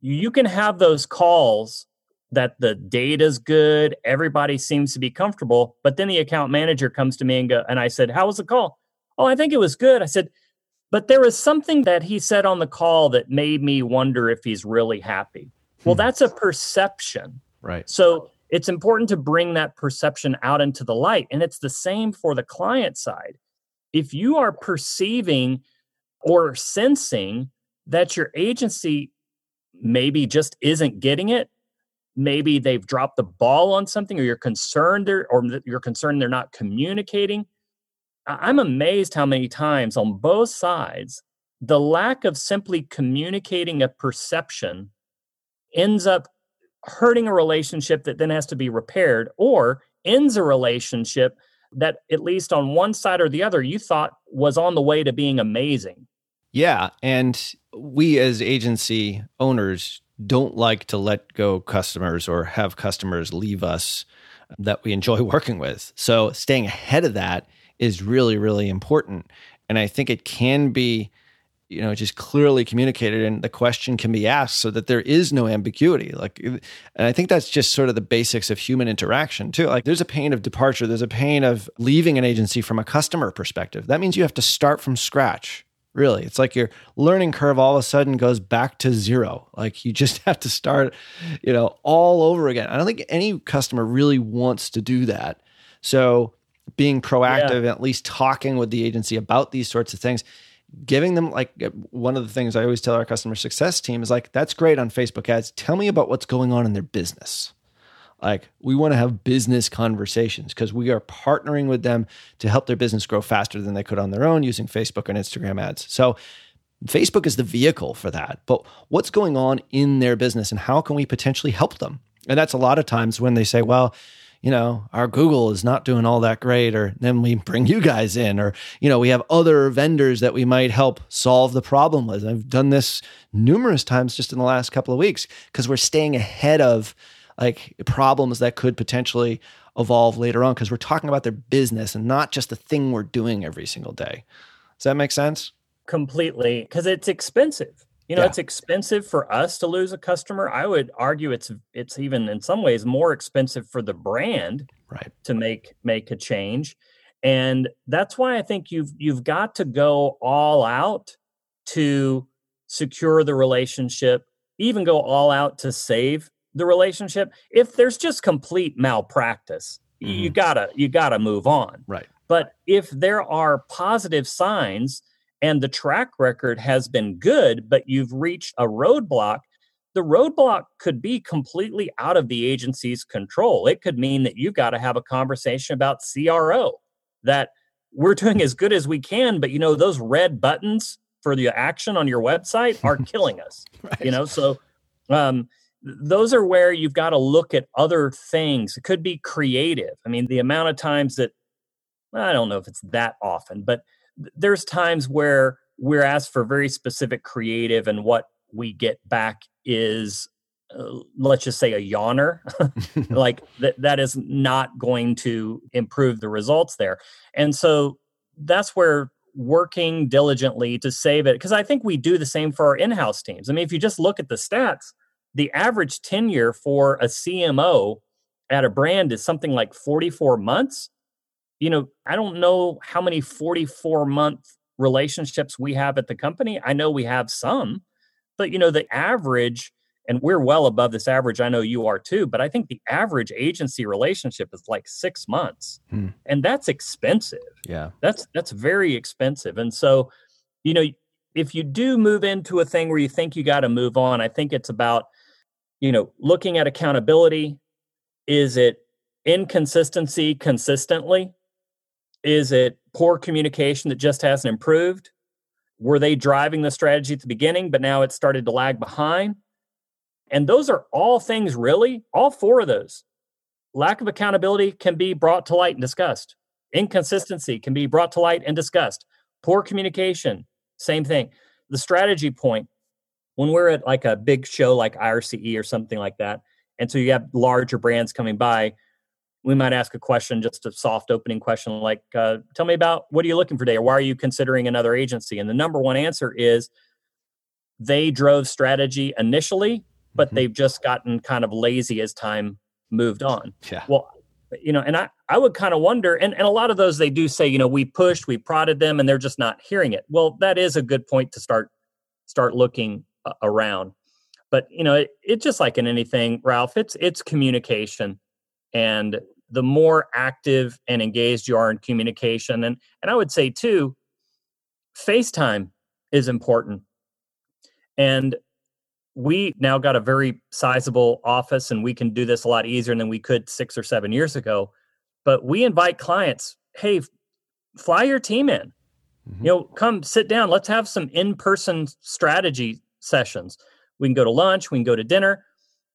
you can have those calls that the data's good, everybody seems to be comfortable. But then the account manager comes to me and go, and I said, How was the call? Oh, I think it was good. I said, but there was something that he said on the call that made me wonder if he's really happy. Well, hmm. that's a perception. Right. So it's important to bring that perception out into the light. And it's the same for the client side. If you are perceiving or sensing that your agency maybe just isn't getting it, maybe they've dropped the ball on something or you're concerned they're, or you're concerned they're not communicating. I'm amazed how many times on both sides the lack of simply communicating a perception ends up hurting a relationship that then has to be repaired or ends a relationship that at least on one side or the other you thought was on the way to being amazing yeah and we as agency owners don't like to let go customers or have customers leave us that we enjoy working with. So staying ahead of that is really, really important. And I think it can be, you know, just clearly communicated and the question can be asked so that there is no ambiguity. Like, and I think that's just sort of the basics of human interaction too. Like, there's a pain of departure, there's a pain of leaving an agency from a customer perspective. That means you have to start from scratch really. It's like your learning curve all of a sudden goes back to zero. Like you just have to start, you know, all over again. I don't think any customer really wants to do that. So being proactive yeah. at least talking with the agency about these sorts of things, giving them like uh, one of the things I always tell our customer success team is like, that's great on Facebook ads. Tell me about what's going on in their business. Like we want to have business conversations because we are partnering with them to help their business grow faster than they could on their own using Facebook and Instagram ads. So Facebook is the vehicle for that. But what's going on in their business and how can we potentially help them? And that's a lot of times when they say, well, you know, our Google is not doing all that great, or then we bring you guys in, or, you know, we have other vendors that we might help solve the problem with. I've done this numerous times just in the last couple of weeks because we're staying ahead of like problems that could potentially evolve later on because we're talking about their business and not just the thing we're doing every single day. Does that make sense? Completely, because it's expensive. You know, Yeah. it's expensive for us to lose a customer. I would argue it's it's even in some ways more expensive for the brand Right. to make make a change. And that's why I think you've you've got to go all out to secure the relationship, even go all out to save the relationship. If there's just complete malpractice, you gotta you gotta move on. Right. But if there are positive signs and the track record has been good, but you've reached a roadblock, the roadblock could be completely out of the agency's control. It could mean that you've got to have a conversation about CRO, that we're doing as good as we can, but you know, those red buttons for the action on your website are killing us. You know, so um, those are where you've got to look at other things. It could be creative. I mean, the amount of times that I don't know if it's that often, but there's times where we're asked for very specific creative, and what we get back is, uh, let's just say, a yawner. like that, that is not going to improve the results there. And so that's where working diligently to save it, because I think we do the same for our in house teams. I mean, if you just look at the stats, the average tenure for a CMO at a brand is something like 44 months you know, I don't know how many 44 month relationships we have at the company. I know we have some, but you know, the average, and we're well above this average. I know you are too, but I think the average agency relationship is like six months. Hmm. And that's expensive. Yeah. That's that's very expensive. And so, you know, if you do move into a thing where you think you got to move on, I think it's about, you know, looking at accountability. Is it inconsistency consistently? Is it poor communication that just hasn't improved? Were they driving the strategy at the beginning, but now it started to lag behind? And those are all things, really, all four of those. Lack of accountability can be brought to light and discussed. Inconsistency can be brought to light and discussed. Poor communication, same thing. The strategy point, when we're at like a big show like IRCE or something like that, and so you have larger brands coming by, we might ask a question, just a soft opening question like, uh, tell me about what are you looking for today or why are you considering another agency? And the number one answer is they drove strategy initially, but Mhm. they've just gotten kind of lazy as time moved on. Yeah. Well, you know, and I, I would kind of wonder, and, and a lot of those they do say, you know, we pushed, we prodded them, and they're just not hearing it. Well, that is a good point to start start looking around. But you know, it, it's just like in anything, Ralph. It's it's communication, and the more active and engaged you are in communication, and and I would say too, FaceTime is important. And we now got a very sizable office and we can do this a lot easier than we could six or seven years ago. But we invite clients, hey, fly your team in. Mhm. You know, come sit down. Let's have some in-person strategy sessions. We can go to lunch, we can go to dinner.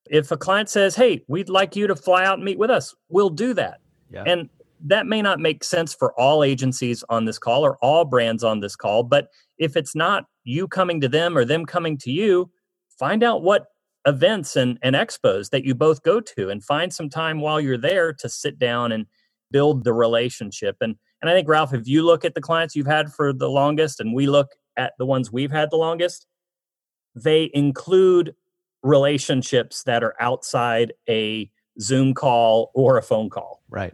If a client says, "Hey, we'd like you to fly out and meet with us," we'll do that. Yeah. And that may not make sense for all agencies on this call or all brands on this call, but if it's not you coming to them or them coming to you, find out what events and, and expos that you both go to and find some time while you're there to sit down and build the relationship. And and I think Ralph, if you look at the clients you've had for the longest and we look at the ones we've had the longest, they include relationships that are outside a Zoom call or a phone call. Right.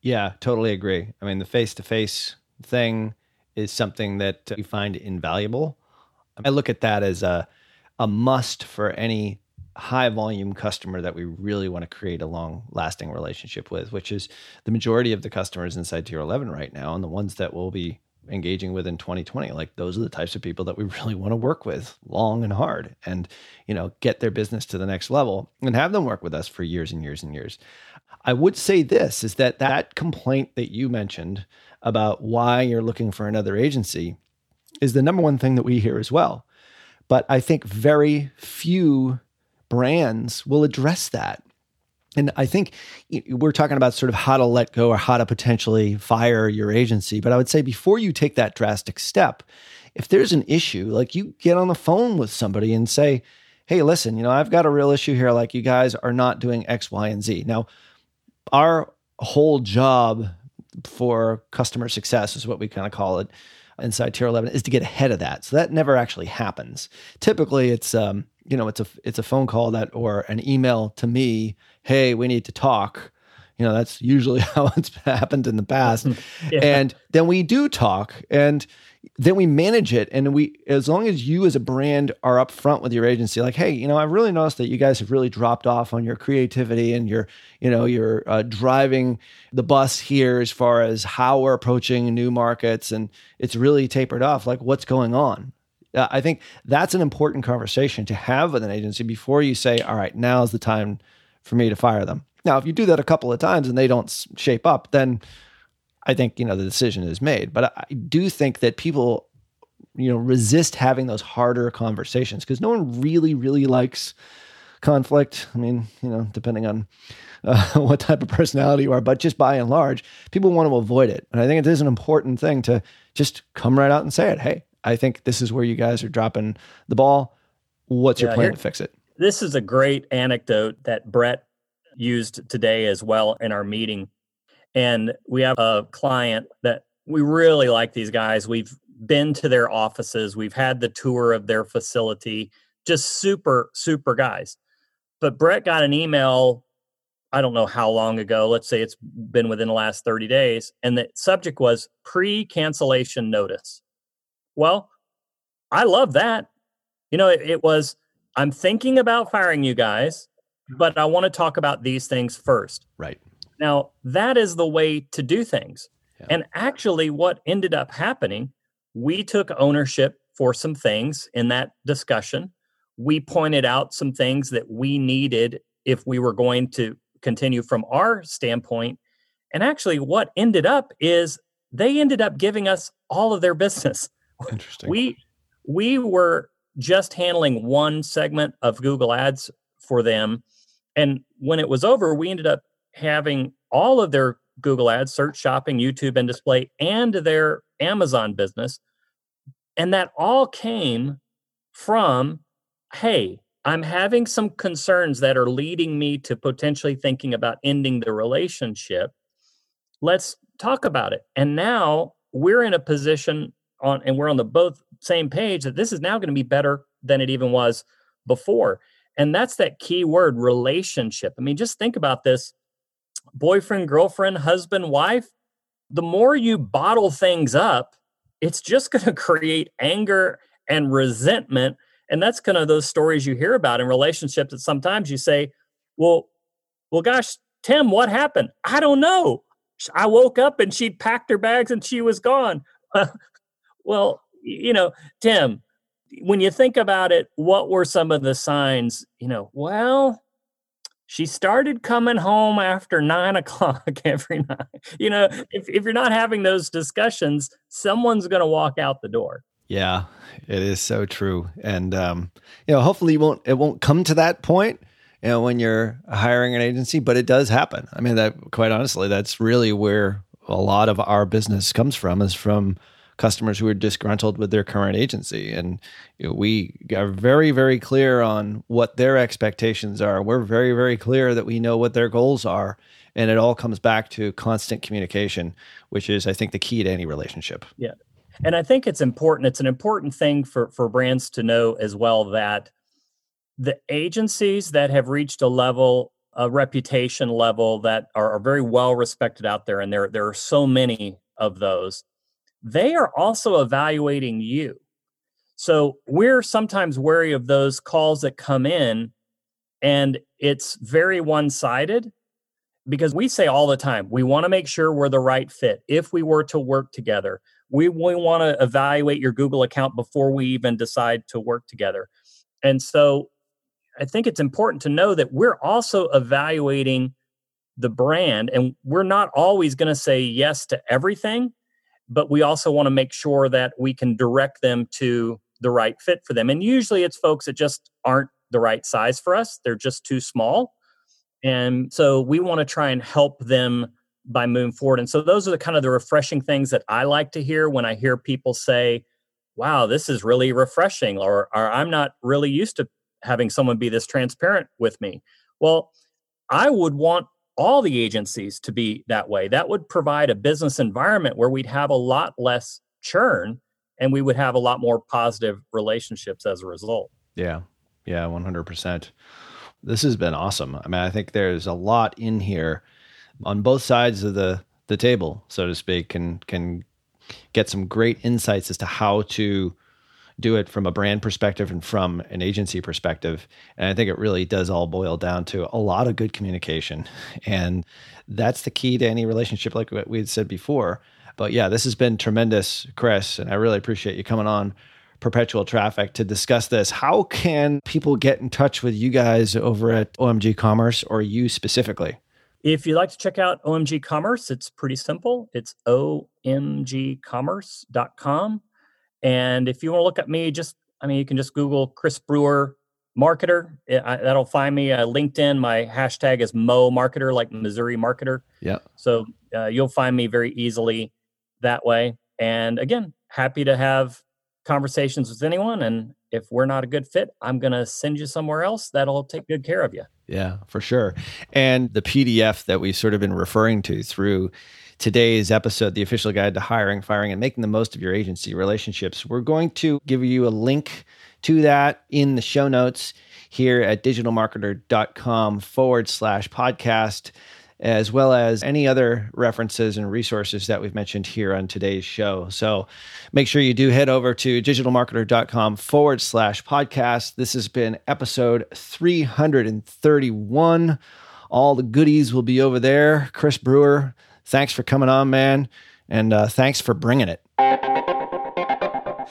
Yeah, totally agree. I mean, the face to face thing is something that we find invaluable. I look at that as a a must for any high volume customer that we really want to create a long lasting relationship with, which is the majority of the customers inside tier 11 right now and the ones that we'll be engaging with in 2020 like those are the types of people that we really want to work with long and hard and you know get their business to the next level and have them work with us for years and years and years. I would say this is that that complaint that you mentioned about why you're looking for another agency is the number one thing that we hear as well. But i think very few brands will address that And I think we're talking about sort of how to let go or how to potentially fire your agency. But I would say before you take that drastic step, if there's an issue, like you get on the phone with somebody and say, hey, listen, you know, I've got a real issue here. Like you guys are not doing X, Y, and Z. Now, our whole job for customer success is what we kind of call it inside tier 11 is to get ahead of that. So that never actually happens. Typically it's, um, you know, it's a, it's a phone call that, or an email to me, Hey, we need to talk. You know, that's usually how it's happened in the past. yeah. And then we do talk and then we manage it. And we, as long as you as a brand are upfront with your agency, like, hey, you know, I've really noticed that you guys have really dropped off on your creativity and you're, you know, you're uh, driving the bus here as far as how we're approaching new markets and it's really tapered off. Like, what's going on? Uh, I think that's an important conversation to have with an agency before you say, all right, now's the time for me to fire them. Now, if you do that a couple of times and they don't shape up, then I think you know the decision is made. But I do think that people, you know, resist having those harder conversations because no one really, really likes conflict. I mean, you know, depending on uh, what type of personality you are, but just by and large, people want to avoid it. And I think it is an important thing to just come right out and say it. Hey, I think this is where you guys are dropping the ball. What's yeah, your plan to fix it? This is a great anecdote that Brett used today as well in our meeting. And we have a client that we really like these guys. We've been to their offices, we've had the tour of their facility, just super, super guys. But Brett got an email, I don't know how long ago, let's say it's been within the last 30 days, and the subject was pre cancellation notice. Well, I love that. You know, it, it was, I'm thinking about firing you guys mm-hmm. but I want to talk about these things first. Right. Now, that is the way to do things. Yeah. And actually, what ended up happening, we took ownership for some things in that discussion. We pointed out some things that we needed if we were going to continue from our standpoint. And actually, what ended up is they ended up giving us all of their business. Interesting. We we were just handling one segment of Google Ads for them and when it was over, we ended up having all of their Google Ads, search, shopping, YouTube, and display, and their Amazon business. And that all came from hey, I'm having some concerns that are leading me to potentially thinking about ending the relationship. Let's talk about it. And now we're in a position on, and we're on the both same page that this is now going to be better than it even was before. And that's that key word relationship. I mean, just think about this boyfriend, girlfriend, husband, wife. The more you bottle things up, it's just going to create anger and resentment. And that's kind of those stories you hear about in relationships that sometimes you say, well, well, gosh, Tim, what happened? I don't know. I woke up and she'd packed her bags and she was gone. well, you know, Tim, when you think about it, what were some of the signs? You know, well, she started coming home after nine o'clock every night. You know, if, if you're not having those discussions, someone's going to walk out the door. Yeah, it is so true. And, um, you know, hopefully it won't, it won't come to that point, you know, when you're hiring an agency, but it does happen. I mean, that quite honestly, that's really where a lot of our business comes from is from customers who are disgruntled with their current agency. And you know, we are very, very clear on what their expectations are. We're very, very clear that we know what their goals are. And it all comes back to constant communication, which is, I think, the key to any relationship. Yeah. And I think it's important. It's an important thing for, for brands to know as well that the agencies that have reached a level, a reputation level that are, are very well respected out there, and there, there are so many of those they are also evaluating you. So we're sometimes wary of those calls that come in and it's very one sided because we say all the time we want to make sure we're the right fit if we were to work together. We, we want to evaluate your Google account before we even decide to work together. And so I think it's important to know that we're also evaluating the brand and we're not always going to say yes to everything but we also want to make sure that we can direct them to the right fit for them. And usually it's folks that just aren't the right size for us, they're just too small. And so we want to try and help them by moving forward. And so those are the kind of the refreshing things that I like to hear when I hear people say, wow, this is really refreshing, or, or I'm not really used to having someone be this transparent with me. Well, I would want all the agencies to be that way. That would provide a business environment where we'd have a lot less churn and we would have a lot more positive relationships as a result. Yeah. Yeah, 100%. This has been awesome. I mean, I think there's a lot in here on both sides of the the table, so to speak, can can get some great insights as to how to do it from a brand perspective and from an agency perspective. And I think it really does all boil down to a lot of good communication. And that's the key to any relationship, like what we had said before. But yeah, this has been tremendous, Chris. And I really appreciate you coming on perpetual traffic to discuss this. How can people get in touch with you guys over at OMG Commerce or you specifically? If you'd like to check out OMG Commerce, it's pretty simple. It's omgcommerce.com. And if you want to look at me, just, I mean, you can just Google Chris Brewer marketer. I, that'll find me. Uh, LinkedIn, my hashtag is Mo Marketer, like Missouri Marketer. Yeah. So uh, you'll find me very easily that way. And again, happy to have conversations with anyone. And if we're not a good fit, I'm going to send you somewhere else that'll take good care of you. Yeah, for sure. And the PDF that we've sort of been referring to through today's episode, the official guide to hiring, firing, and making the most of your agency relationships, we're going to give you a link to that in the show notes here at digitalmarketer.com forward slash podcast as well as any other references and resources that we've mentioned here on today's show. So make sure you do head over to digitalmarketer.com forward slash podcast. This has been episode 331. All the goodies will be over there. Chris Brewer, thanks for coming on, man. And uh, thanks for bringing it.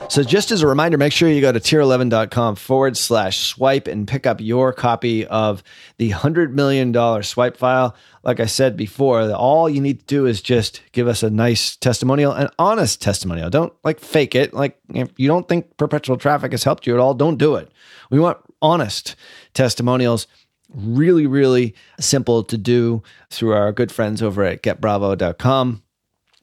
So, just as a reminder, make sure you go to tier11.com forward slash swipe and pick up your copy of the $100 million swipe file. Like I said before, all you need to do is just give us a nice testimonial, an honest testimonial. Don't like fake it. Like, if you don't think perpetual traffic has helped you at all, don't do it. We want honest testimonials really, really simple to do through our good friends over at getbravo.com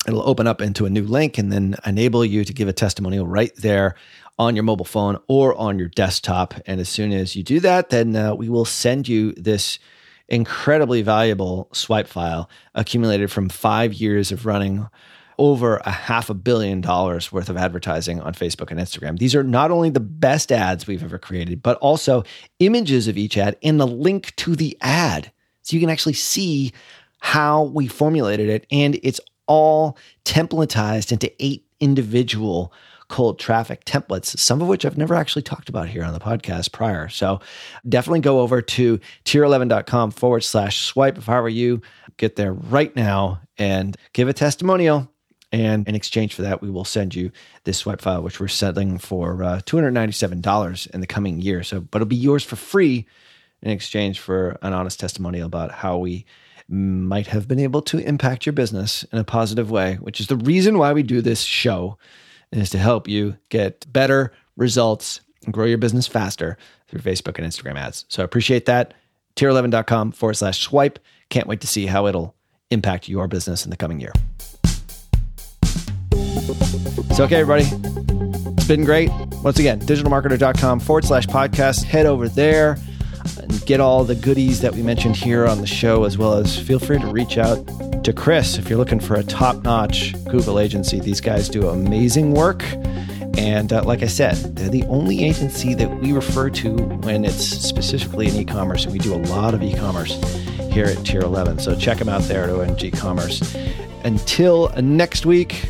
it'll open up into a new link and then enable you to give a testimonial right there on your mobile phone or on your desktop. And as soon as you do that, then uh, we will send you this incredibly valuable swipe file accumulated from five years of running over a half a billion dollars worth of advertising on Facebook and Instagram. These are not only the best ads we've ever created, but also images of each ad and the link to the ad. So you can actually see how we formulated it. And it's all templatized into eight individual cold traffic templates, some of which I've never actually talked about here on the podcast prior. So definitely go over to tier11.com forward slash swipe. If I were you, get there right now and give a testimonial. And in exchange for that, we will send you this swipe file, which we're selling for uh, $297 in the coming year. So, but it'll be yours for free in exchange for an honest testimonial about how we might have been able to impact your business in a positive way, which is the reason why we do this show is to help you get better results and grow your business faster through Facebook and Instagram ads. So I appreciate that. Tier11.com forward slash swipe. Can't wait to see how it'll impact your business in the coming year. So, okay, everybody, it's been great. Once again, digitalmarketer.com forward slash podcast. Head over there and get all the goodies that we mentioned here on the show, as well as feel free to reach out to Chris if you're looking for a top notch Google agency. These guys do amazing work. And uh, like I said, they're the only agency that we refer to when it's specifically in e commerce. And we do a lot of e commerce here at Tier 11. So check them out there at OMG Commerce. Until next week,